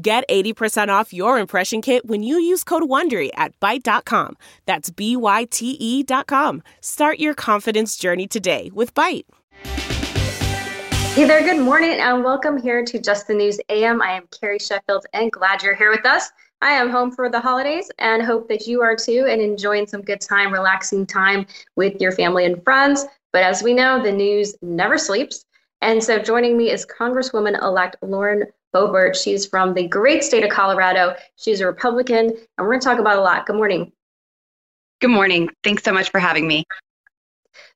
Get 80% off your impression kit when you use code WONDERY at Byte.com. That's B-Y-T-E dot com. Start your confidence journey today with Byte. Hey there, good morning, and welcome here to Just the News AM. I am Carrie Sheffield, and glad you're here with us. I am home for the holidays and hope that you are too and enjoying some good time, relaxing time with your family and friends. But as we know, the news never sleeps. And so joining me is Congresswoman elect Lauren Boebert. She's from the great state of Colorado. She's a Republican, and we're going to talk about a lot. Good morning. Good morning. Thanks so much for having me.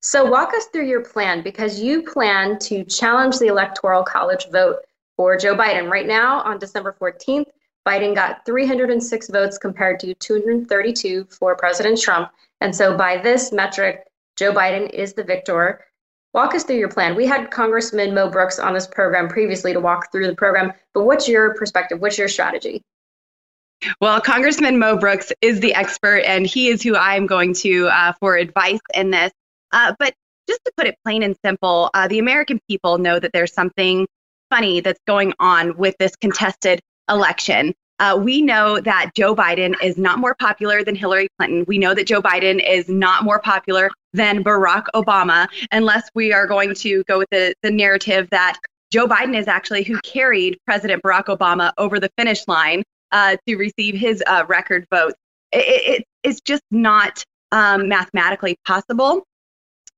So, walk us through your plan because you plan to challenge the Electoral College vote for Joe Biden. Right now, on December 14th, Biden got 306 votes compared to 232 for President Trump. And so, by this metric, Joe Biden is the victor. Walk us through your plan. We had Congressman Mo Brooks on this program previously to walk through the program, but what's your perspective? What's your strategy? Well, Congressman Mo Brooks is the expert, and he is who I'm going to uh, for advice in this. Uh, but just to put it plain and simple, uh, the American people know that there's something funny that's going on with this contested election. Uh, we know that Joe Biden is not more popular than Hillary Clinton. We know that Joe Biden is not more popular than Barack Obama, unless we are going to go with the, the narrative that Joe Biden is actually who carried President Barack Obama over the finish line uh, to receive his uh, record vote. It, it, it's just not um, mathematically possible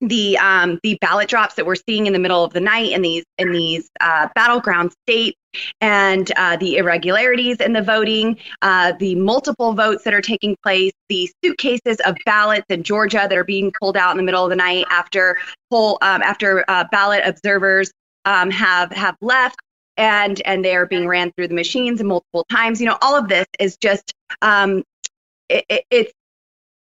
the um, the ballot drops that we're seeing in the middle of the night in these in these uh, battleground states and uh, the irregularities in the voting, uh, the multiple votes that are taking place, the suitcases of ballots in Georgia that are being pulled out in the middle of the night after poll um, after uh, ballot observers um, have have left and and they are being ran through the machines multiple times. You know, all of this is just um, it, it,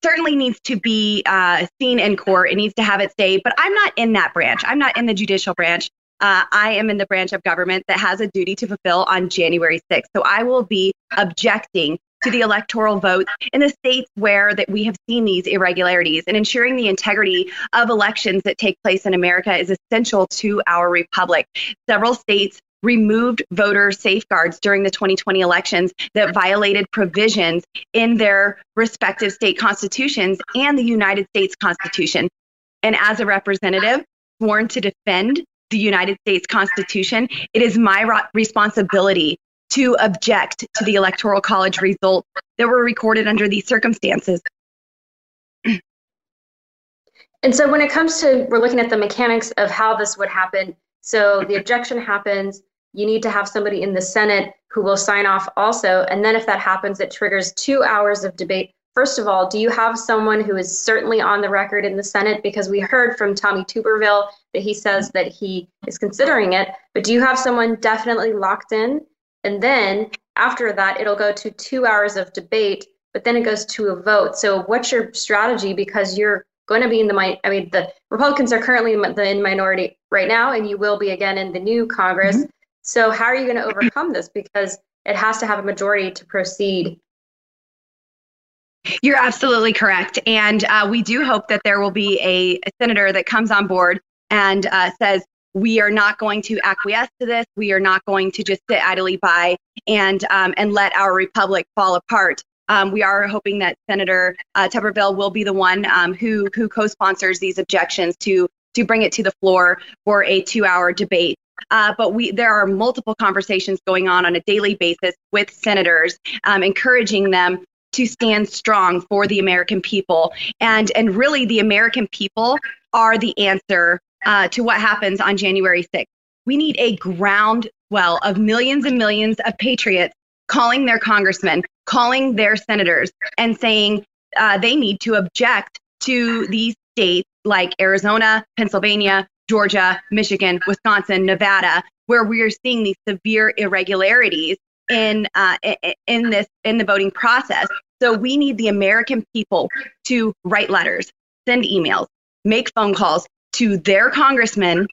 certainly needs to be uh, seen in court. It needs to have its day, but I'm not in that branch. I'm not in the judicial branch. Uh, I am in the branch of government that has a duty to fulfill on January 6th. So I will be objecting to the electoral votes in the states where that we have seen these irregularities and ensuring the integrity of elections that take place in America is essential to our republic. Several states removed voter safeguards during the 2020 elections that violated provisions in their respective state constitutions and the United States Constitution. And as a representative sworn to defend the United States Constitution, it is my responsibility to object to the Electoral College results that were recorded under these circumstances. And so, when it comes to, we're looking at the mechanics of how this would happen. So, the objection happens, you need to have somebody in the Senate who will sign off also. And then if that happens, it triggers two hours of debate. First of all, do you have someone who is certainly on the record in the Senate? Because we heard from Tommy Tuberville that he says that he is considering it. But do you have someone definitely locked in? And then after that, it'll go to two hours of debate, but then it goes to a vote. So what's your strategy? Because you're going to be in the I mean, the Republicans are currently in minority right now, and you will be again in the new Congress. Mm-hmm. So how are you going to overcome this? Because it has to have a majority to proceed. You're absolutely correct. And uh, we do hope that there will be a, a senator that comes on board and uh, says, we are not going to acquiesce to this. We are not going to just sit idly by and um, and let our republic fall apart. Um, we are hoping that Senator uh, will be the one um, who who co-sponsors these objections to to bring it to the floor for a two-hour debate. Uh, but we there are multiple conversations going on on a daily basis with senators, um, encouraging them to stand strong for the American people. And and really, the American people are the answer uh, to what happens on January 6th. We need a groundswell of millions and millions of patriots calling their congressmen, calling their senators, and saying uh, they need to object to these states like Arizona, Pennsylvania, Georgia, Michigan, Wisconsin, Nevada, where we are seeing these severe irregularities in uh, in this in the voting process. So we need the American people to write letters, send emails, make phone calls to their congressmen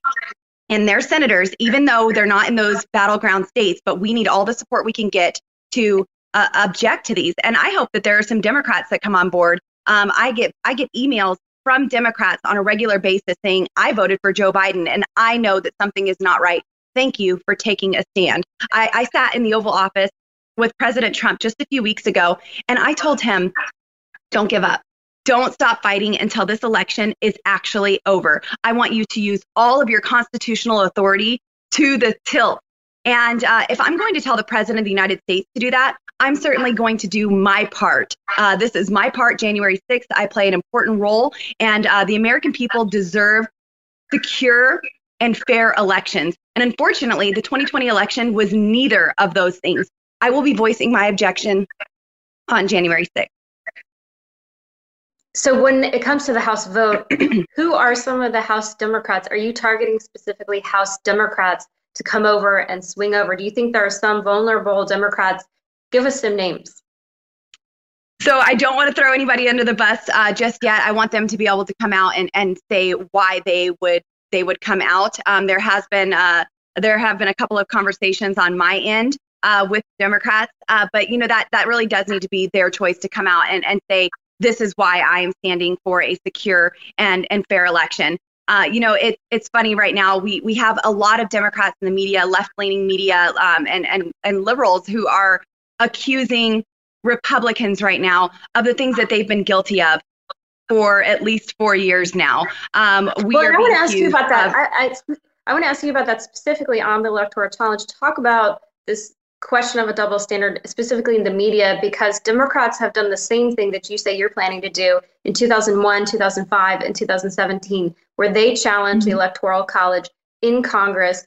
and their senators, even though they're not in those battleground states. But we need all the support we can get to uh, object to these. And I hope that there are some Democrats that come on board. Um, I get I get emails from Democrats on a regular basis saying I voted for Joe Biden and I know that something is not right. Thank you for taking a stand. I, I sat in the Oval Office with President Trump just a few weeks ago, and I told him, don't give up. Don't stop fighting until this election is actually over. I want you to use all of your constitutional authority to the tilt. And uh, if I'm going to tell the President of the United States to do that, I'm certainly going to do my part. Uh, this is my part, January 6th. I play an important role, and uh, the American people deserve secure and fair elections. And unfortunately, the 2020 election was neither of those things. I will be voicing my objection on January 6th. So, when it comes to the House vote, who are some of the House Democrats? Are you targeting specifically House Democrats to come over and swing over? Do you think there are some vulnerable Democrats? Give us some names. So I don't want to throw anybody under the bus uh, just yet. I want them to be able to come out and, and say why they would they would come out. Um, there has been uh, there have been a couple of conversations on my end uh, with Democrats, uh, but you know that that really does need to be their choice to come out and, and say this is why I am standing for a secure and and fair election. Uh, you know, it, it's funny right now. We we have a lot of Democrats in the media, left leaning media, um, and and and liberals who are accusing Republicans right now of the things that they've been guilty of for at least four years now. Um, we well, I want to ask you about that. Of, I, I, I want to ask you about that specifically on the electoral challenge. Talk about this question of a double standard, specifically in the media, because Democrats have done the same thing that you say you're planning to do in 2001, 2005, and 2017, where they challenged mm-hmm. the Electoral College in Congress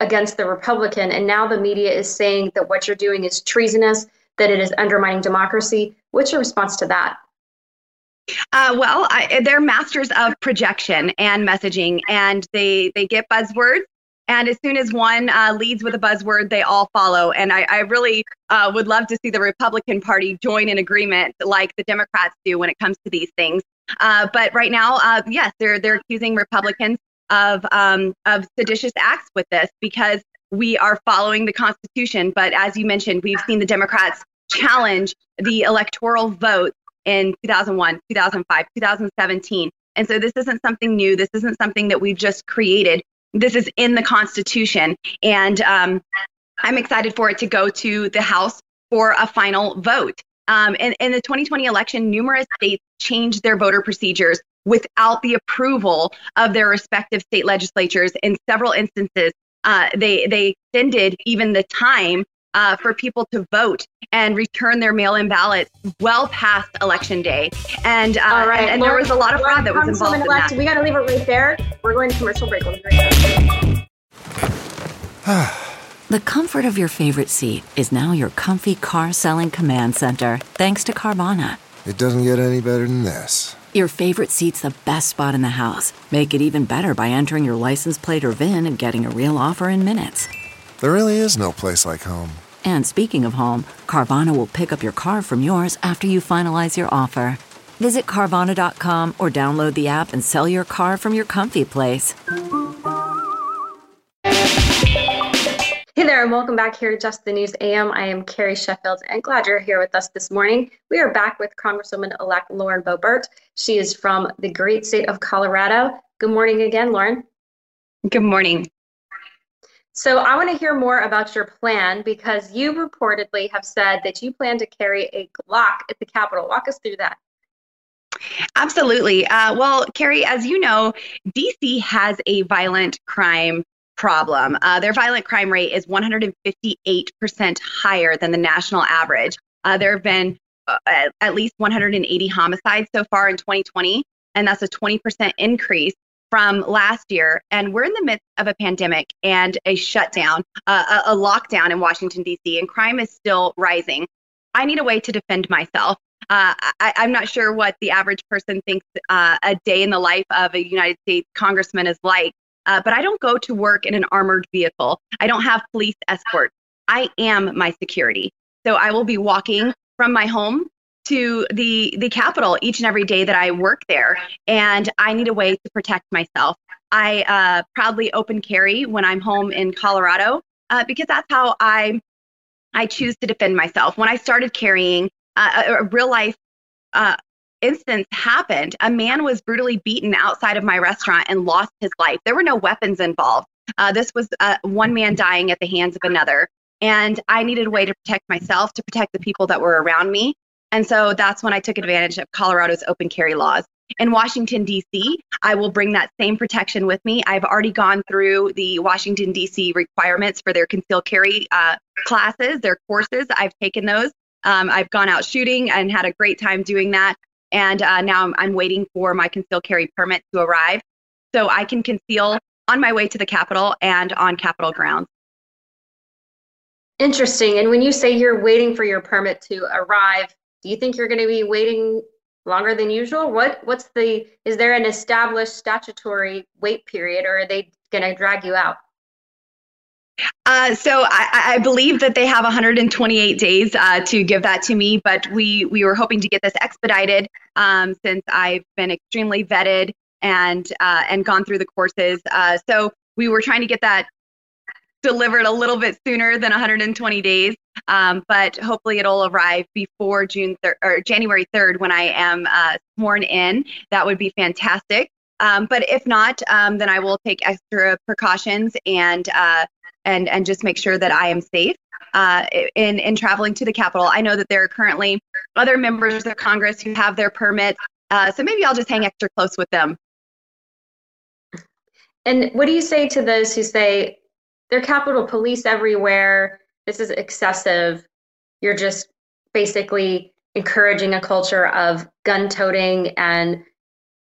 against the Republican. And now the media is saying that what you're doing is treasonous, that it is undermining democracy. What's your response to that? Uh, well, I, they're masters of projection and messaging, and they they get buzzwords. And as soon as one uh, leads with a buzzword, they all follow. And I, I really uh, would love to see the Republican Party join in agreement like the Democrats do when it comes to these things. Uh, but right now, uh, yes, they're they're accusing Republicans of um, of seditious acts with this because we are following the Constitution. But as you mentioned, we've seen the Democrats challenge the electoral vote in 2001, 2005, 2017. And so this isn't something new. This isn't something that we've just created. This is in the Constitution. And um, I'm excited for it to go to the House for a final vote. Um, in, in the 2020 election, numerous states changed their voter procedures without the approval of their respective state legislatures. In several instances, uh, they they extended even the time uh, for people to vote and return their mail-in ballots well past election day. And, uh, All right. and, and there was a lot of fraud that was involved in that. We got to leave it right there. We're going to commercial break. We'll the comfort of your favorite seat is now your comfy car selling command center, thanks to Carvana. It doesn't get any better than this. Your favorite seat's the best spot in the house. Make it even better by entering your license plate or VIN and getting a real offer in minutes. There really is no place like home. And speaking of home, Carvana will pick up your car from yours after you finalize your offer. Visit Carvana.com or download the app and sell your car from your comfy place. Hey there, and welcome back here to Just the News AM. I am Carrie Sheffield, and glad you're here with us this morning. We are back with Congresswoman elect Lauren Boebert. She is from the great state of Colorado. Good morning again, Lauren. Good morning. So I want to hear more about your plan because you reportedly have said that you plan to carry a Glock at the Capitol. Walk us through that. Absolutely. Uh, well, Carrie, as you know, DC has a violent crime problem. Uh, their violent crime rate is 158% higher than the national average. Uh, there have been uh, at least 180 homicides so far in 2020, and that's a 20% increase from last year, and we're in the midst of a pandemic and a shutdown, uh, a, a lockdown in Washington, D.C., and crime is still rising. I need a way to defend myself. Uh, I, am not sure what the average person thinks uh, a day in the life of a United States congressman is like, uh, but I don't go to work in an armored vehicle. I don't have police escorts. I am my security. So I will be walking from my home to the the Capitol each and every day that I work there, and I need a way to protect myself. I uh, proudly open carry when I'm home in Colorado uh, because that's how I I choose to defend myself. When I started carrying, uh, a, a, real life uh, instance happened. A man was brutally beaten outside of my restaurant and lost his life. There were no weapons involved. Uh, this was uh, one man dying at the hands of another. And I needed a way to protect myself, to protect the people that were around me. And so that's when I took advantage of Colorado's open carry laws. In Washington, D.C., I will bring that same protection with me. I've already gone through the Washington, D.C. requirements for their concealed carry uh, classes, their courses. I've taken those. Um, I've gone out shooting and had a great time doing that. And uh, now I'm, I'm waiting for my concealed carry permit to arrive so I can conceal on my way to the Capitol and on Capitol grounds. Interesting. And when you say you're waiting for your permit to arrive, do you think you're going to be waiting longer than usual? What what's the is there an established statutory wait period or are they going to drag you out? Uh, so I, I, believe that they have 128 days uh, to give that to me, but we we were hoping to get this expedited um, since I've been extremely vetted and uh, and gone through the courses. Uh, so we were trying to get that delivered a little bit sooner than 120 days, um, but hopefully it'll arrive before June 3rd or January 3rd when I am uh, sworn in. That would be fantastic. Um, but if not, um, then I will take extra precautions and uh, and and just make sure that I am safe uh, in in traveling to the Capitol. I know that there are currently other members of Congress who have their permits, uh, so maybe I'll just hang extra close with them. And what do you say to those who say, there are Capitol Police everywhere. This is excessive. You're just basically encouraging a culture of gun toting and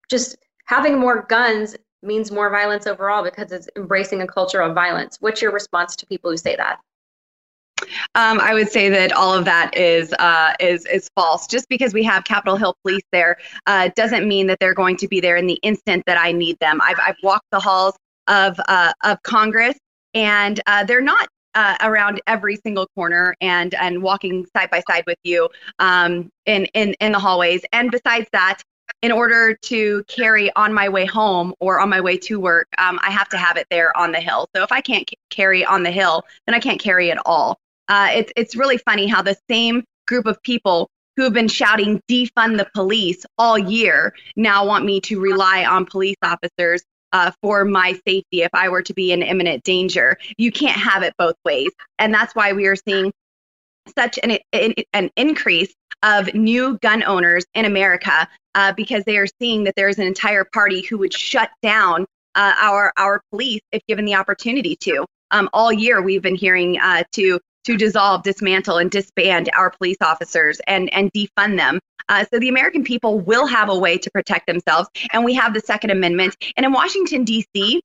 just having more guns means more violence overall because it's embracing a culture of violence. What's your response to people who say that? Um, I would say that all of that is uh, is is false. Just because we have Capitol Hill Police there uh, doesn't mean that they're going to be there in the instant that I need them. I've I've walked the halls of uh, of Congress and uh, they're not uh, around every single corner and and walking side by side with you um, in in in the hallways. And besides that, in order to carry on my way home or on my way to work, um, I have to have it there on the hill. So if I can't c- carry on the hill, then I can't carry at all. Uh, it's it's really funny how the same group of people who have been shouting defund the police all year now want me to rely on police officers uh, for my safety if I were to be in imminent danger. You can't have it both ways. And that's why we are seeing such an, an, increase of new gun owners in America uh, because they are seeing that there's an entire party who would shut down uh, our our police if given the opportunity to. Um, all year we've been hearing uh, to to dissolve, dismantle, and disband our police officers and and defund them. Uh, so the American people will have a way to protect themselves, and we have the Second Amendment. And in Washington D.C.,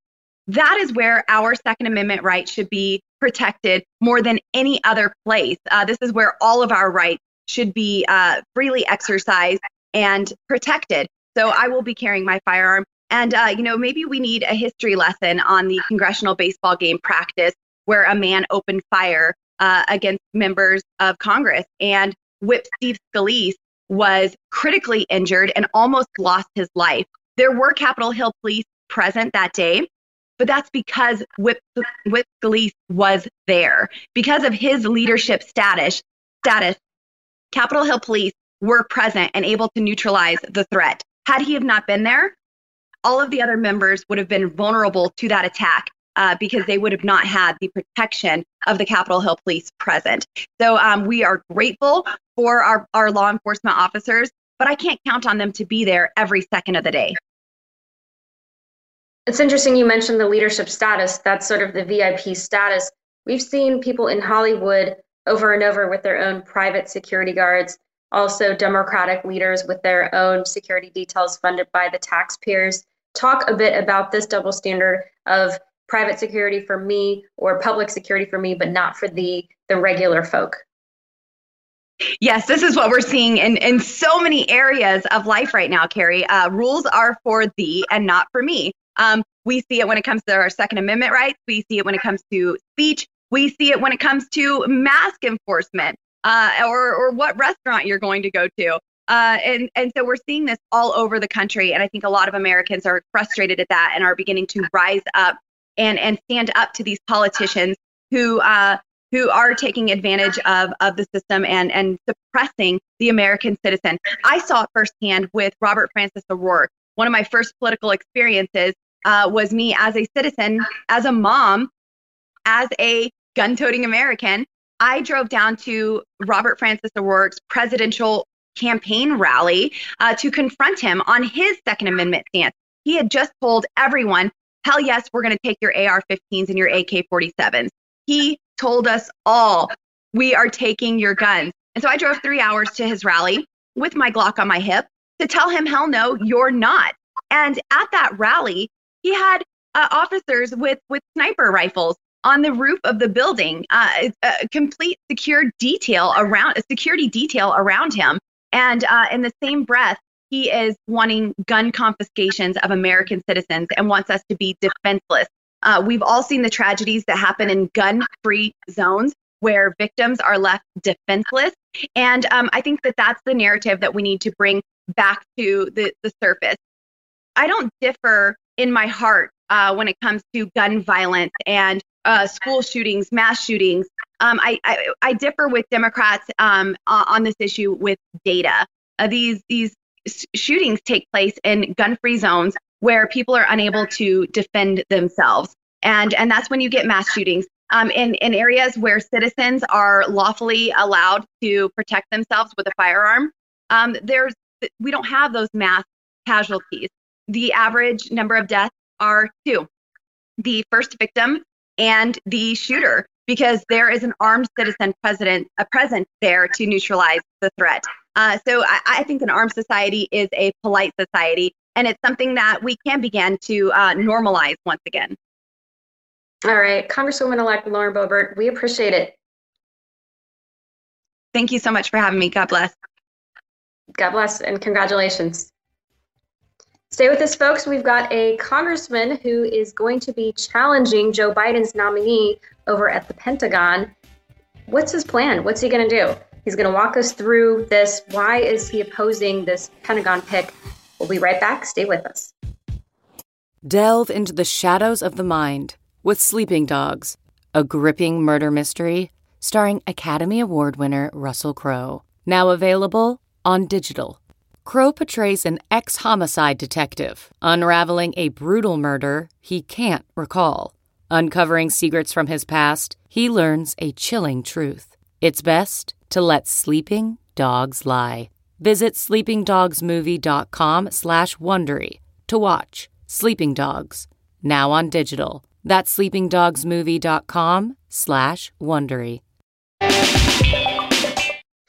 that is where our Second Amendment rights should be protected more than any other place. Uh, this is where all of our rights should be uh, freely exercised and protected. So I will be carrying my firearm. And, uh, you know, maybe we need a history lesson on the congressional baseball game practice where a man opened fire uh, against members of Congress. And Whip Steve Scalise was critically injured and almost lost his life. There were Capitol Hill police present that day, but that's because Whip, Whip Scalise was there. Because of his leadership status, status, Capitol Hill police were present and able to neutralize the threat. Had he have not been there, all of the other members would have been vulnerable to that attack uh, because they would have not had the protection of the Capitol Hill Police present. So um, we are grateful for our, our law enforcement officers, but I can't count on them to be there every second of the day. It's interesting you mentioned the leadership status. That's sort of the VIP status. We've seen people in Hollywood over and over with their own private security guards, also Democratic leaders with their own security details funded by the taxpayers. Talk a bit about this double standard of private security for me or public security for me, but not for the the regular folk. Yes, this is what we're seeing in, in so many areas of life right now, Carrie. Uh, rules are for thee and not for me. Um, we see it when it comes to our Second Amendment rights. We see it when it comes to speech. We see it when it comes to mask enforcement uh, or, or what restaurant you're going to go to. Uh, and, and so we're seeing this all over the country. And I think a lot of Americans are frustrated at that and are beginning to rise up and, and stand up to these politicians who, uh, who are taking advantage of, of the system and, and suppressing the American citizen. I saw it firsthand with Robert Francis O'Rourke. One of my first political experiences uh, was me as a citizen, as a mom, as a gun toting American. I drove down to Robert Francis O'Rourke's presidential campaign rally uh, to confront him on his Second Amendment stance. He had just told everyone, hell yes, we're going to take your AR 15s and your AK 47s. He told us all, we are taking your guns. And so I drove three hours to his rally with my Glock on my hip to tell him, hell no, you're not. And at that rally, he had uh, officers with, with sniper rifles on the roof of the building, uh, a complete secure detail around a security detail around him. And uh, in the same breath, he is wanting gun confiscations of American citizens and wants us to be defenseless. Uh, we've all seen the tragedies that happen in gun free zones where victims are left defenseless. And um, I think that that's the narrative that we need to bring back to the, the surface. I don't differ in my heart uh, when it comes to gun violence and uh, school shootings, mass shootings. Um, I, I, I, differ with Democrats um, on this issue with data. Uh, these these shootings take place in gun-free zones where people are unable to defend themselves, and and that's when you get mass shootings. Um, in in areas where citizens are lawfully allowed to protect themselves with a firearm, um, there's we don't have those mass casualties. The average number of deaths are two. The first victim and the shooter because there is an armed citizen president uh, present there to neutralize the threat. Uh, so I, I, think an armed society is a polite society, and it's something that we can begin to uh, normalize once again. All right, Congresswoman-elect Lauren Boebert, we appreciate it. Thank you so much for having me. God bless. God bless, and congratulations. Stay with us, folks. We've got a congressman who is going to be challenging Joe Biden's nominee over at the Pentagon. What's his plan? What's he going to do? He's going to walk us through this. Why is he opposing this Pentagon pick? We'll be right back. Stay with us. Delve into the shadows of the mind with Sleeping Dogs, a gripping murder mystery starring Academy Award winner Russell Crowe. Now available on digital. Crowe portrays an ex homicide detective unraveling a brutal murder he can't recall. Uncovering secrets from his past, he learns a chilling truth. It's best to let sleeping dogs lie. Visit sleepingdogsmovie.com slash Wondery to watch Sleeping Dogs, now on digital. That's sleepingdogsmovie.com slash Wondery.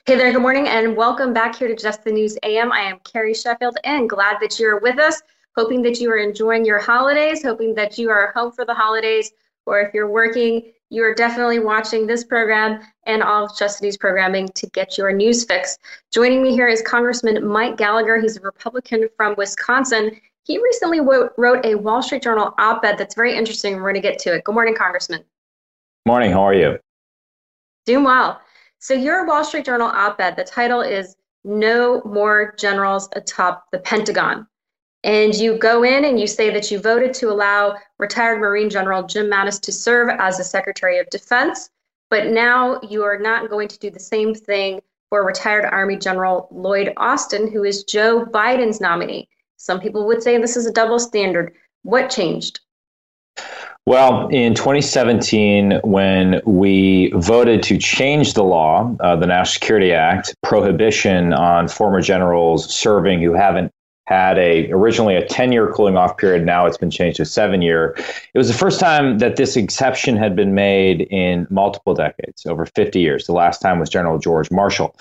Hey there, good morning, and welcome back here to Just the News AM. I am Carrie Sheffield, and glad that you're with us. Hoping that you are enjoying your holidays, hoping that you are home for the holidays, or if you're working, you are definitely watching this program and all of News programming to get your news fix. Joining me here is Congressman Mike Gallagher. He's a Republican from Wisconsin. He recently wrote a Wall Street Journal op ed that's very interesting. We're going to get to it. Good morning, Congressman. Morning. How are you? Doing well. So your Wall Street Journal op-ed, the title is "No More Generals Atop the Pentagon," and you go in and you say that you voted to allow retired Marine General Jim Mattis to serve as the Secretary of Defense, but now you are not going to do the same thing for retired Army General Lloyd Austin, who is Joe Biden's nominee. Some people would say this is a double standard. What changed? Well, in 2017, when we voted to change the law, uh, the National Security Act, prohibition on former generals serving who haven't had a originally a 10 year cooling off period. Now it's been changed to 7 year it was the first time that this exception had been made in multiple decades over 50 years. The last time was general george marshall.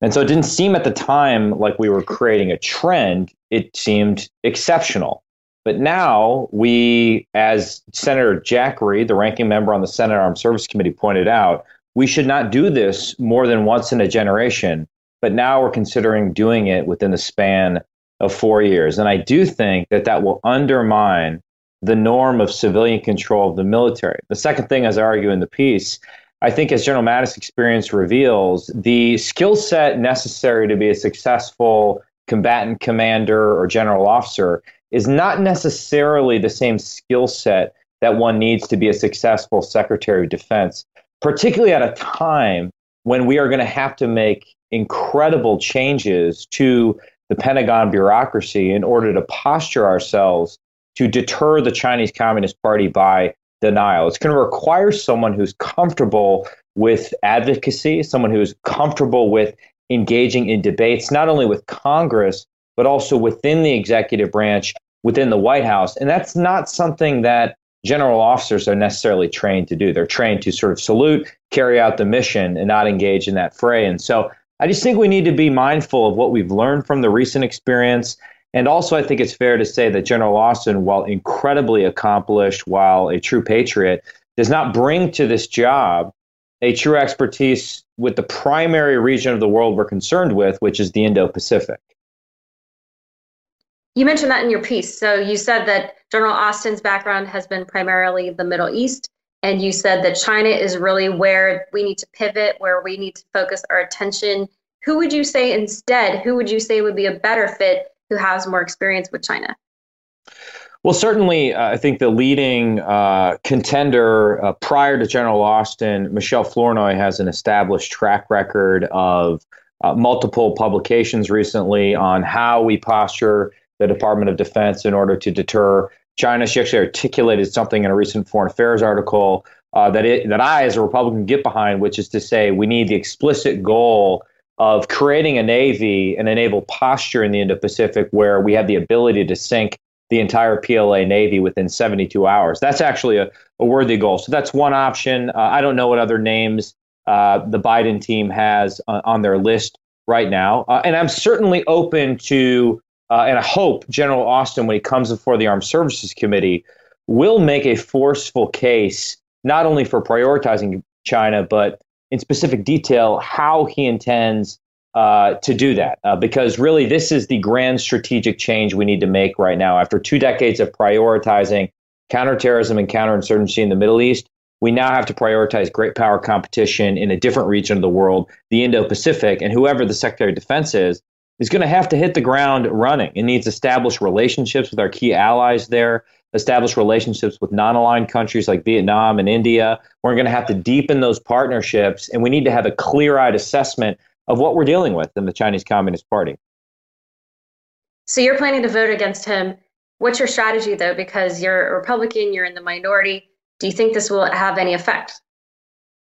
And so it didn't seem at the time like we were creating a trend. It seemed exceptional. But now we, as Senator Jack Reed, the ranking member on the Senate Armed Service Committee, pointed out, we should not do this more than once in a generation. But now we're considering doing it within the span of four years. And I do think that that will undermine the norm of civilian control of the military. The second thing, as I argue in the piece, I think as General Mattis' experience reveals, the skill set necessary to be a successful combatant commander or general officer is not necessarily the same skill set that one needs to be a successful Secretary of Defense, particularly at a time when we are going to have to make incredible changes to the Pentagon bureaucracy in order to posture ourselves to deter the Chinese Communist Party by denial. It's going to require someone who's comfortable with advocacy, someone who's comfortable with engaging in debates, not only with Congress, but also within the executive branch, within the White House. And that's not something that general officers are necessarily trained to do. They're trained to sort of salute, carry out the mission, and not engage in that fray. And so I just think we need to be mindful of what we've learned from the recent experience. And also, I think it's fair to say that General Austin, while incredibly accomplished, while a true patriot, does not bring to this job a true expertise with the primary region of the world we're concerned with, which is the Indo Pacific. You mentioned that in your piece. So you said that General Austin's background has been primarily the Middle East. And you said that China is really where we need to pivot, where we need to focus our attention. Who would you say instead? Who would you say would be a better fit who has more experience with China? Well, certainly, uh, I think the leading uh, contender uh, prior to General Austin, Michelle Flournoy, has an established track record of uh, multiple publications recently on how we posture the Department of Defense in order to deter China. She actually articulated something in a recent Foreign Affairs article uh, that it, that I, as a Republican, get behind, which is to say we need the explicit goal of creating a navy and a naval posture in the Indo-Pacific where we have the ability to sink the entire PLA Navy within 72 hours. That's actually a, a worthy goal. So that's one option. Uh, I don't know what other names uh, the Biden team has uh, on their list right now. Uh, and I'm certainly open to uh, and I hope General Austin, when he comes before the Armed Services Committee, will make a forceful case not only for prioritizing China, but in specific detail how he intends uh, to do that. Uh, because really, this is the grand strategic change we need to make right now. After two decades of prioritizing counterterrorism and counterinsurgency in the Middle East, we now have to prioritize great power competition in a different region of the world, the Indo Pacific. And whoever the Secretary of Defense is, is going to have to hit the ground running. It needs to establish relationships with our key allies there, establish relationships with non aligned countries like Vietnam and India. We're going to have to deepen those partnerships, and we need to have a clear eyed assessment of what we're dealing with in the Chinese Communist Party. So you're planning to vote against him. What's your strategy, though? Because you're a Republican, you're in the minority. Do you think this will have any effect?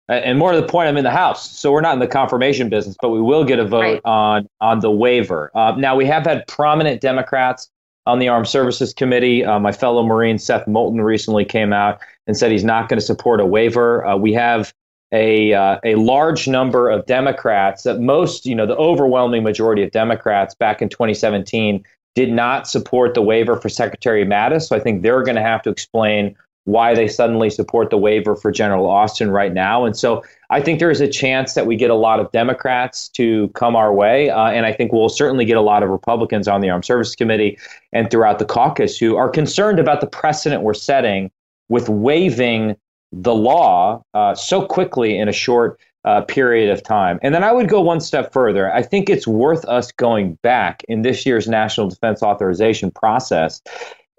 And more to the point, I'm in the House, so we're not in the confirmation business, but we will get a vote right. on on the waiver. Uh, now we have had prominent Democrats on the Armed Services Committee. Uh, my fellow Marine Seth Moulton recently came out and said he's not going to support a waiver. Uh, we have a uh, a large number of Democrats that most, you know, the overwhelming majority of Democrats back in 2017 did not support the waiver for Secretary Mattis. So I think they're going to have to explain why they suddenly support the waiver for General Austin right now. And so I think there is a chance that we get a lot of Democrats to come our way. Uh, and I think we'll certainly get a lot of Republicans on the Armed Services Committee and throughout the caucus who are concerned about the precedent we're setting with waiving the law uh, so quickly in a short uh, period of time. And then I would go one step further. I think it's worth us going back in this year's National Defense Authorization process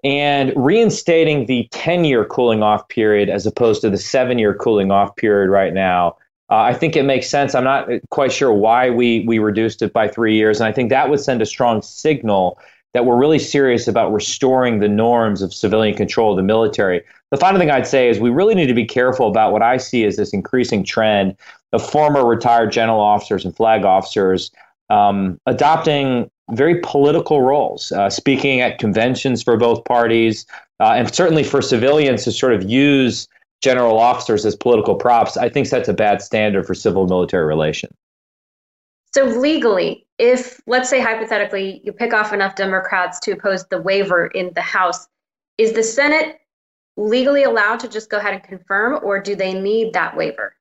and reinstating the 10 year cooling off period as opposed to the seven year cooling off period right now. Uh, I think it makes sense. I'm not quite sure why we we reduced it by three years, and I think that would send a strong signal that we're really serious about restoring the norms of civilian control of the military. The final thing I'd say is we really need to be careful about what I see as this increasing trend of former retired general officers and flag officers um, adopting very political roles, uh, speaking at conventions for both parties, uh, and certainly for civilians to sort of use general officers as political props, I think sets a bad standard for civil military relations. So, legally, if, let's say hypothetically, you pick off enough Democrats to oppose the waiver in the House, is the Senate legally allowed to just go ahead and confirm, or do they need that waiver?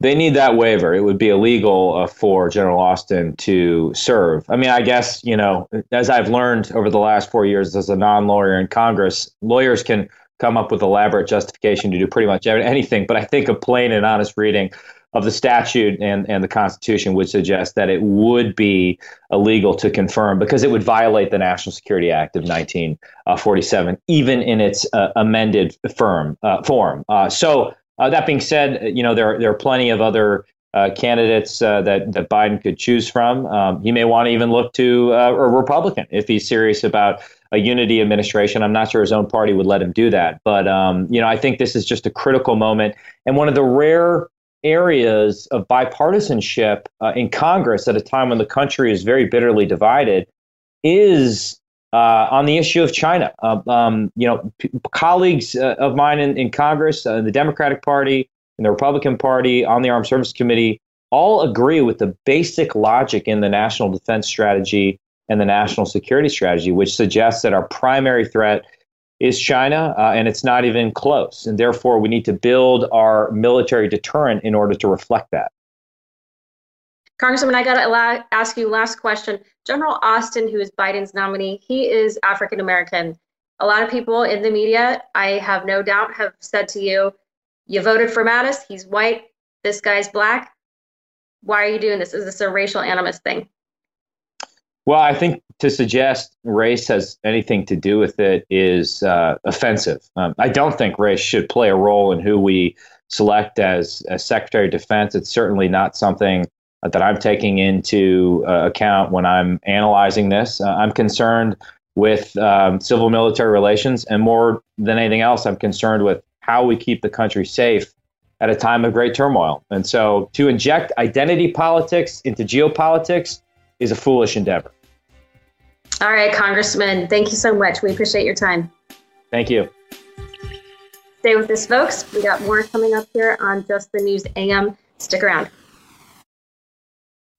They need that waiver. It would be illegal uh, for General Austin to serve. I mean, I guess, you know, as I've learned over the last four years as a non lawyer in Congress, lawyers can come up with elaborate justification to do pretty much anything. But I think a plain and honest reading of the statute and, and the Constitution would suggest that it would be illegal to confirm because it would violate the National Security Act of 1947, even in its uh, amended firm, uh, form. Uh, so uh, that being said, you know there there are plenty of other uh, candidates uh, that that Biden could choose from. Um, he may want to even look to uh, a Republican if he's serious about a unity administration. I'm not sure his own party would let him do that, but um, you know I think this is just a critical moment and one of the rare areas of bipartisanship uh, in Congress at a time when the country is very bitterly divided is uh, on the issue of China. Uh, um, you know, p- colleagues uh, of mine in, in Congress, uh, the Democratic Party and the Republican Party on the Armed Services Committee all agree with the basic logic in the national defense strategy and the national security strategy, which suggests that our primary threat is China, uh, and it's not even close. And therefore, we need to build our military deterrent in order to reflect that. Congressman, I got to ask you last question. General Austin, who is Biden's nominee, he is African American. A lot of people in the media, I have no doubt, have said to you, you voted for Mattis, he's white, this guy's black. Why are you doing this? Is this a racial animus thing? Well, I think to suggest race has anything to do with it is uh, offensive. Um, I don't think race should play a role in who we select as, as Secretary of Defense. It's certainly not something that I'm taking into uh, account when I'm analyzing this. Uh, I'm concerned with um, civil military relations, and more than anything else, I'm concerned with how we keep the country safe at a time of great turmoil. And so to inject identity politics into geopolitics is a foolish endeavor. All right, Congressman, thank you so much. We appreciate your time. Thank you. Stay with us, folks. We got more coming up here on Just the News AM. Stick around.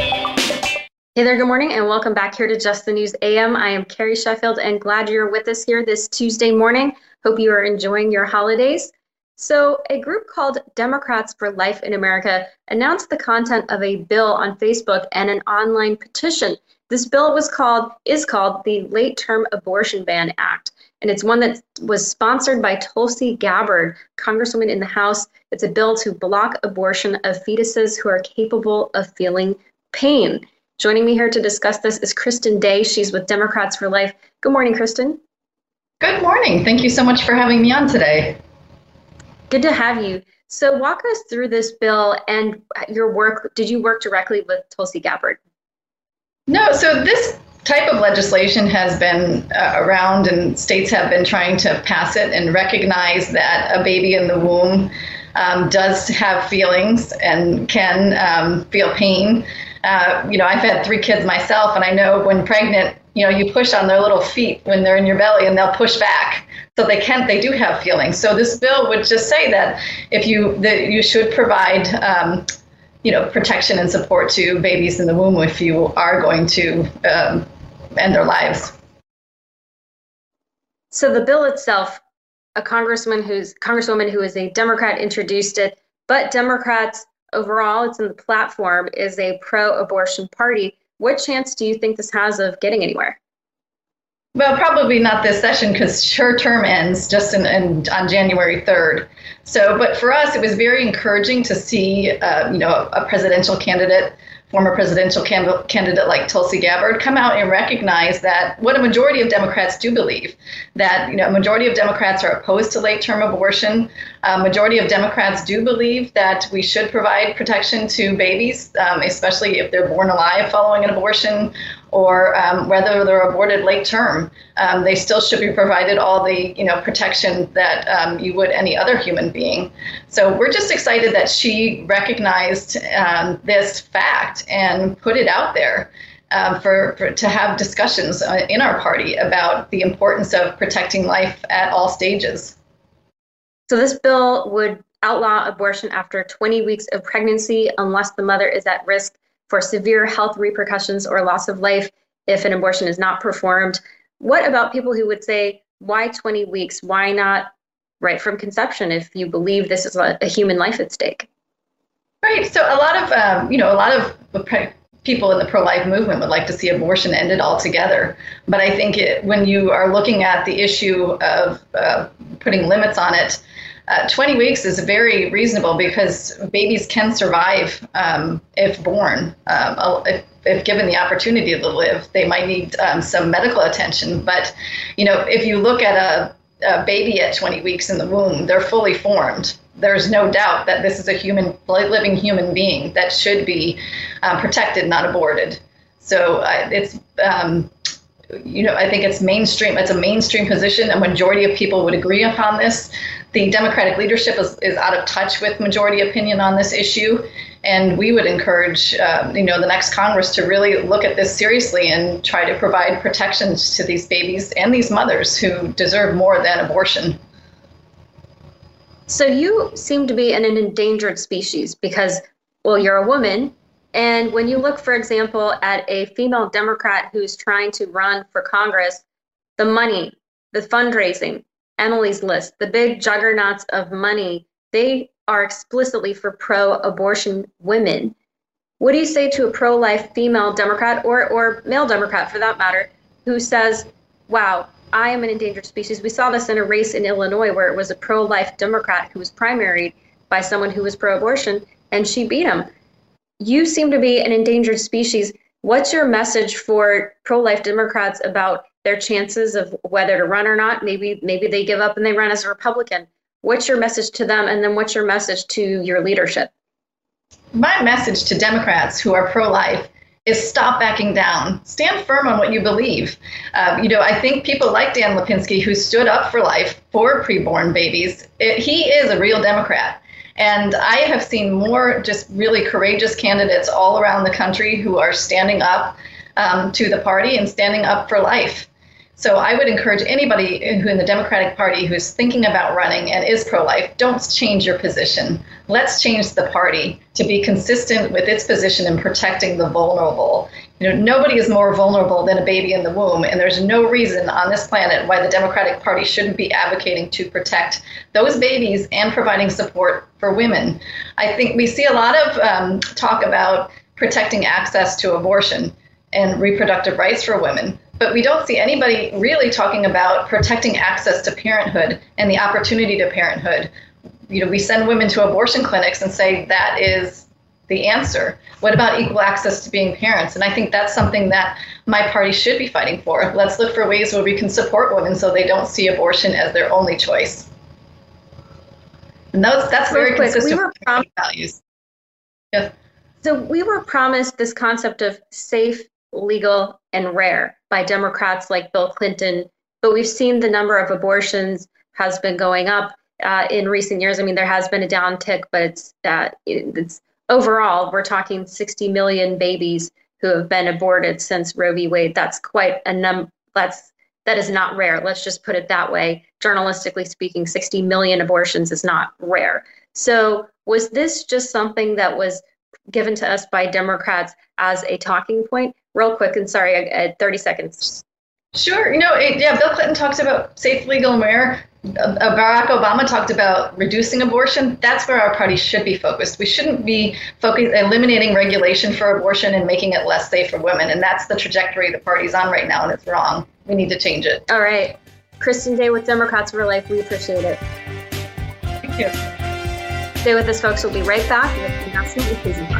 Hey there, good morning, and welcome back here to Just the News AM. I am Carrie Sheffield and glad you're with us here this Tuesday morning. Hope you are enjoying your holidays. So, a group called Democrats for Life in America announced the content of a bill on Facebook and an online petition. This bill was called is called the Late Term Abortion Ban Act, and it's one that was sponsored by Tulsi Gabbard, Congresswoman in the House. It's a bill to block abortion of fetuses who are capable of feeling pain. Joining me here to discuss this is Kristen Day. She's with Democrats for Life. Good morning, Kristen. Good morning. Thank you so much for having me on today. Good to have you. So, walk us through this bill and your work. Did you work directly with Tulsi Gabbard? No. So, this type of legislation has been uh, around, and states have been trying to pass it and recognize that a baby in the womb um, does have feelings and can um, feel pain. Uh, you know, I've had three kids myself, and I know when pregnant, you know, you push on their little feet when they're in your belly, and they'll push back so they can't. they do have feelings. So this bill would just say that if you that you should provide um, you know protection and support to babies in the womb if you are going to um, end their lives. So the bill itself, a congressman who's congresswoman who is a Democrat introduced it, but Democrats overall, it's in the platform, is a pro-abortion party. What chance do you think this has of getting anywhere? Well, probably not this session because her term ends just in, in, on January 3rd. So, but for us, it was very encouraging to see, uh, you know, a presidential candidate former presidential candidate like Tulsi Gabbard come out and recognize that what a majority of Democrats do believe that you know a majority of Democrats are opposed to late term abortion. A majority of Democrats do believe that we should provide protection to babies, um, especially if they're born alive following an abortion or um, whether they're aborted late term, um, they still should be provided all the you know protection that um, you would any other human being. So we're just excited that she recognized um, this fact and put it out there. Um, for, for, to have discussions uh, in our party about the importance of protecting life at all stages. So this bill would outlaw abortion after 20 weeks of pregnancy unless the mother is at risk for severe health repercussions or loss of life if an abortion is not performed. What about people who would say, why 20 weeks? Why not right from conception if you believe this is a, human life at stake? Right. So a lot of, um, you know, a lot of people in the pro-life movement would like to see abortion ended altogether. But I think it, when you are looking at the issue of uh, putting limits on it, uh, 20 weeks is very reasonable because babies can survive um, if born. Um, if, if, given the opportunity to live, they might need um, some medical attention. But, you know, if you look at a, a, baby at 20 weeks in the womb, they're fully formed. There's no doubt that this is a human, living human being that should be uh, protected, not aborted. So uh, it's um, you know, I think it's mainstream. It's a mainstream position. A majority of people would agree upon this. The Democratic leadership is, is out of touch with majority opinion on this issue, and we would encourage, uh, you know, the next Congress to really look at this seriously and try to provide protections to these babies and these mothers who deserve more than abortion. So you seem to be an endangered species because, well, you're a woman and when you look, for example, at a female Democrat who's trying to run for Congress, the money, the fundraising, Emily's list, the big juggernauts of money, they are explicitly for pro abortion women. What do you say to a pro life female Democrat or, or male Democrat for that matter who says, wow, I am an endangered species? We saw this in a race in Illinois where it was a pro life Democrat who was primaried by someone who was pro abortion and she beat him you seem to be an endangered species. What's your message for pro-life Democrats about their chances of whether to run or not? Maybe maybe they give up and they run as a Republican. What's your message to them, and then what's your message to your leadership? My message to Democrats who are pro-life is stop backing down. Stand firm on what you believe. Uh, you know, I think people like Dan Lipinski, who stood up for life for preborn babies, it, he is a real Democrat. And I have seen more just really courageous candidates all around the country who are standing up um, to the party and standing up for life. So I would encourage anybody who in the Democratic Party who's thinking about running and is pro-life, don't change your position. Let's change the party to be consistent with its position in protecting the vulnerable. You know, nobody is more vulnerable than a baby in the womb, and there's no reason on this planet why the Democratic Party shouldn't be advocating to protect those babies and providing support for women. I think we see a lot of um, talk about protecting access to abortion and reproductive rights for women but we don't see anybody really talking about protecting access to parenthood and the opportunity to parenthood. You know, we send women to abortion clinics and say that is the answer. What about equal access to being parents? And I think that's something that my party should be fighting for. Let's look for ways where we can support women so they don't see abortion as their only choice. And those, that's very quick, consistent we were prom- values. Yeah. So we were promised this concept of safe, legal, and rare by Democrats like Bill Clinton. But we've seen the number of abortions has been going up uh, in recent years. I mean, there has been a downtick, but it's uh, it's overall we're talking 60 million babies who have been aborted since Roe v. Wade. That's quite a number. That's that is not rare. Let's just put it that way. Journalistically speaking, 60 million abortions is not rare. So was this just something that was given to us by Democrats as a talking point? Real quick and sorry, uh, 30 seconds. Sure. You know, it, yeah, Bill Clinton talks about safe, legal, and rare. Uh, Barack Obama talked about reducing abortion. That's where our party should be focused. We shouldn't be focused eliminating regulation for abortion and making it less safe for women. And that's the trajectory the party's on right now, and it's wrong. We need to change it. All right. Kristen Day with Democrats for Life. We appreciate it. Thank you. Stay with us, folks. We'll be right back with the announcement and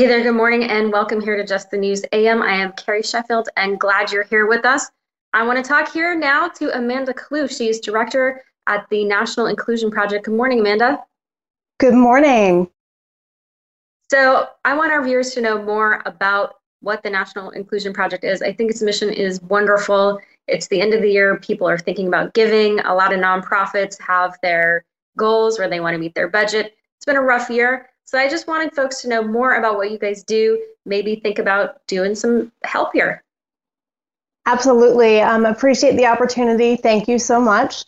Hey there, good morning, and welcome here to Just the News AM. I am Carrie Sheffield, and glad you're here with us. I want to talk here now to Amanda Kloof. She's director at the National Inclusion Project. Good morning, Amanda. Good morning. So, I want our viewers to know more about what the National Inclusion Project is. I think its mission is wonderful. It's the end of the year. People are thinking about giving. A lot of nonprofits have their goals where they want to meet their budget. It's been a rough year. So I just wanted folks to know more about what you guys do, maybe think about doing some help here. Absolutely. Um, appreciate the opportunity. Thank you so much.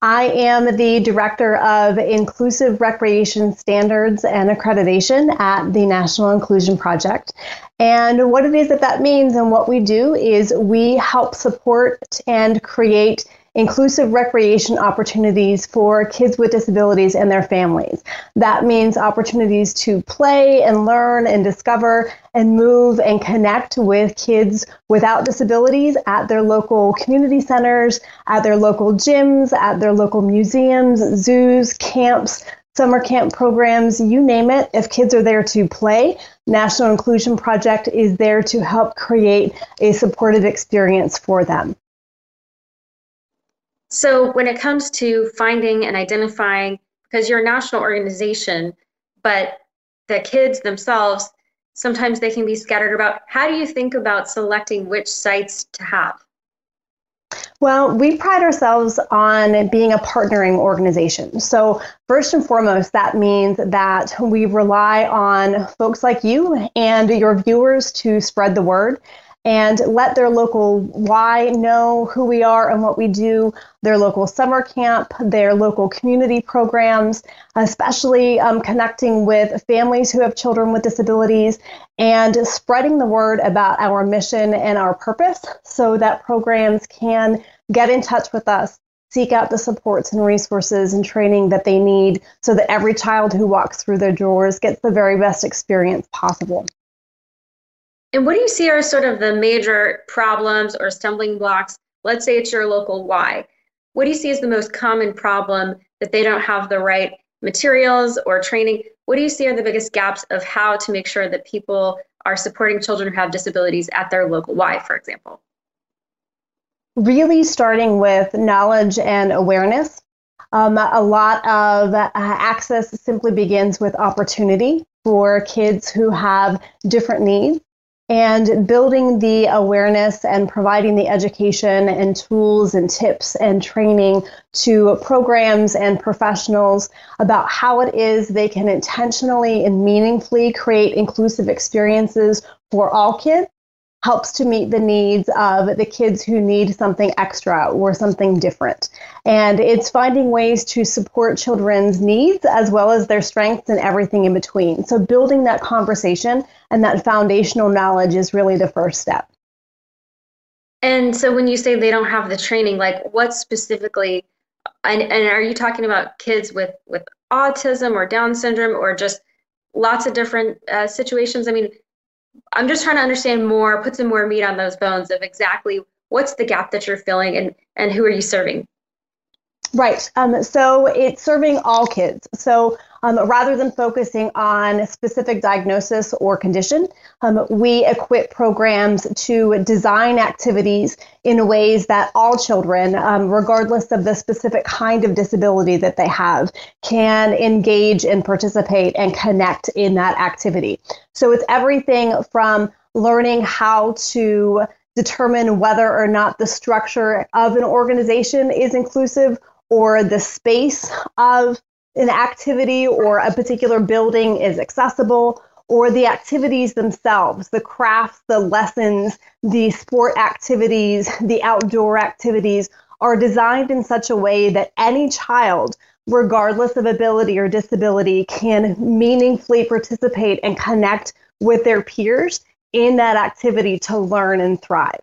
I am the Director of Inclusive Recreation Standards and Accreditation at the National Inclusion Project. And what it is that that means and what we do is we help support and create inclusive recreation opportunities for kids with disabilities and their families. That means opportunities to play and learn and discover and move and connect with kids without disabilities at their local community centers, at their local gyms, at their local museums, zoos, camps, summer camp programs, you name it. If kids are there to play, National Inclusion Project is there to help create a supportive experience for them. So, when it comes to finding and identifying, because you're a national organization, but the kids themselves, sometimes they can be scattered about. How do you think about selecting which sites to have? Well, we pride ourselves on being a partnering organization. So, first and foremost, that means that we rely on folks like you and your viewers to spread the word and let their local Y know who we are and what we do, their local summer camp, their local community programs, especially um, connecting with families who have children with disabilities and spreading the word about our mission and our purpose so that programs can get in touch with us seek out the supports and resources and training that they need so that every child who walks through their doors gets the very best experience possible. And what do you see are sort of the major problems or stumbling blocks? Let's say it's your local Y. What do you see as the most common problem that they don't have the right materials or training? What do you see are the biggest gaps of how to make sure that people are supporting children who have disabilities at their local Y, for example? Really starting with knowledge and awareness. Um, a lot of uh, access simply begins with opportunity for kids who have different needs and building the awareness and providing the education and tools and tips and training to programs and professionals about how it is they can intentionally and meaningfully create inclusive experiences for all kids helps to meet the needs of the kids who need something extra or something different. And it's finding ways to support children's needs as well as their strengths and everything in between. So building that conversation and that foundational knowledge is really the first step. And so when you say they don't have the training, like what specifically and, and are you talking about kids with with autism or down syndrome or just lots of different uh, situations i mean I'm just trying to understand more, put some more meat on those bones of exactly what's the gap that you're filling and, and who are you serving? Right. Um, so it's serving all kids. So um, rather than focusing on specific diagnosis or condition, um, we equip programs to design activities in ways that all children, um, regardless of the specific kind of disability that they have, can engage and participate and connect in that activity. So it's everything from learning how to determine whether or not the structure of an organization is inclusive or the space of an activity or a particular building is accessible or the activities themselves, the crafts, the lessons, the sport activities, the outdoor activities are designed in such a way that any child, regardless of ability or disability, can meaningfully participate and connect with their peers in that activity to learn and thrive.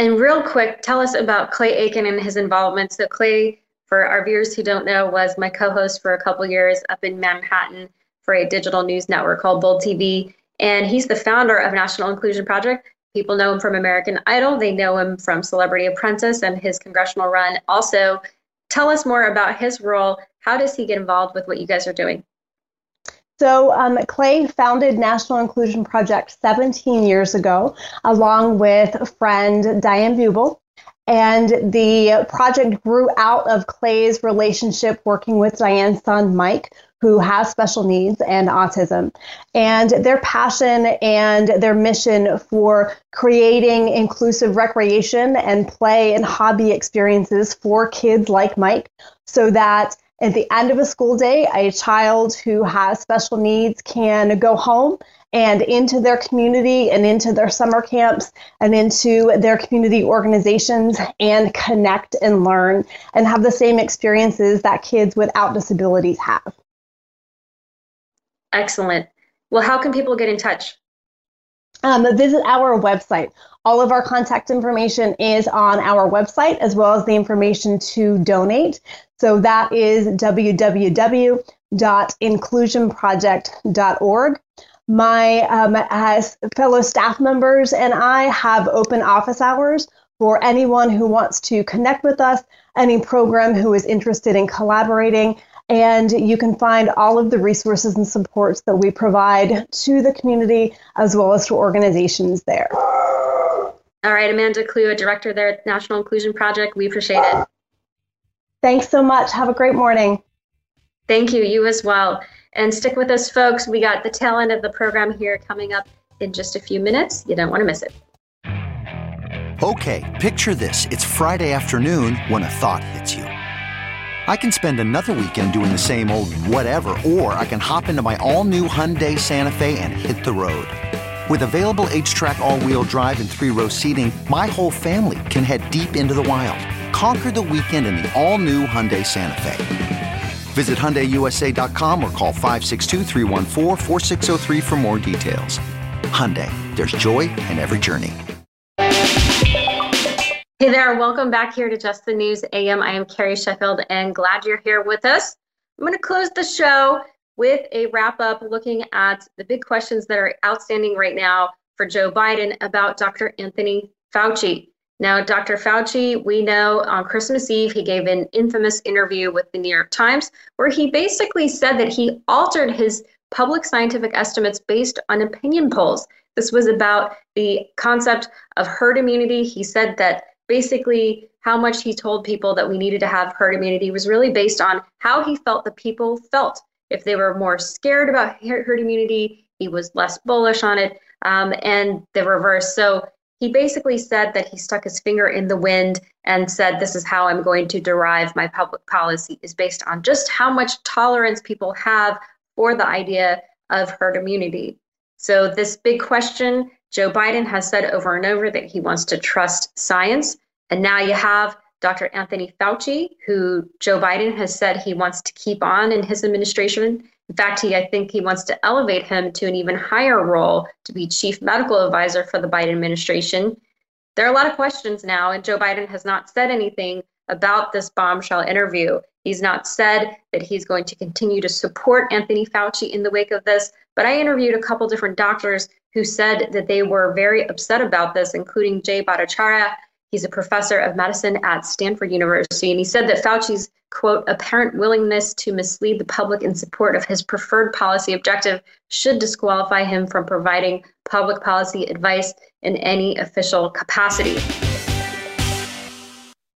And real quick, tell us about Clay Aiken and his involvement. So Clay for our viewers who don't know, was my co-host for a couple years up in Manhattan for a digital news network called Bold TV. And he's the founder of National Inclusion Project. People know him from American Idol. They know him from Celebrity Apprentice and his congressional run. Also, tell us more about his role. How does he get involved with what you guys are doing? So, um, Clay founded National Inclusion Project 17 years ago, along with friend Diane Bubel. And the project grew out of Clay's relationship working with Diane's son, Mike, who has special needs and autism. And their passion and their mission for creating inclusive recreation and play and hobby experiences for kids like Mike so that at the end of a school day, a child who has special needs can go home and into their community and into their summer camps and into their community organizations and connect and learn and have the same experiences that kids without disabilities have. Excellent. Well, how can people get in touch? Um, visit our website. All of our contact information is on our website, as well as the information to donate. So that is www.inclusionproject.org. My um, as fellow staff members and I have open office hours for anyone who wants to connect with us, any program who is interested in collaborating. And you can find all of the resources and supports that we provide to the community as well as to organizations there. All right, Amanda Kluwe, Director there at National Inclusion Project. We appreciate it. Thanks so much. Have a great morning. Thank you. You as well. And stick with us, folks. We got the tail end of the program here coming up in just a few minutes. You don't want to miss it. Okay, picture this. It's Friday afternoon when a thought hits you. I can spend another weekend doing the same old whatever, or I can hop into my all new Hyundai Santa Fe and hit the road. With available HTRAC, all wheel drive, and three row seating, my whole family can head deep into the wild. Conquer the weekend in the all new Hyundai Santa Fe. Visit HyundaiUSA.com or call 562 for more details. Hyundai, there's joy in every journey. Hey there, welcome back here to Just the News AM. I am Carrie Sheffield and glad you're here with us. I'm going to close the show with a wrap up looking at the big questions that are outstanding right now for Joe Biden about Dr. Anthony Fauci. Now, Dr. Fauci, we know on Christmas Eve, he gave an infamous interview with the New York Times where he basically said that he altered his public scientific estimates based on opinion polls. This was about the concept of herd immunity. He said that basically how much he told people that we needed to have herd immunity was really based on how he felt the people felt. If they were more scared about herd immunity, he was less bullish on it, um, and the reverse. So he basically said that he stuck his finger in the wind and said, This is how I'm going to derive my public policy, is based on just how much tolerance people have for the idea of herd immunity. So, this big question Joe Biden has said over and over that he wants to trust science. And now you have Dr. Anthony Fauci, who Joe Biden has said he wants to keep on in his administration in fact, he, I think he wants to elevate him to an even higher role to be chief medical advisor for the Biden administration. There are a lot of questions now, and Joe Biden has not said anything about this bombshell interview. He's not said that he's going to continue to support Anthony Fauci in the wake of this, but I interviewed a couple different doctors who said that they were very upset about this, including Jay Bhattacharya. He's a professor of medicine at Stanford University, and he said that Fauci's quote, apparent willingness to mislead the public in support of his preferred policy objective should disqualify him from providing public policy advice in any official capacity.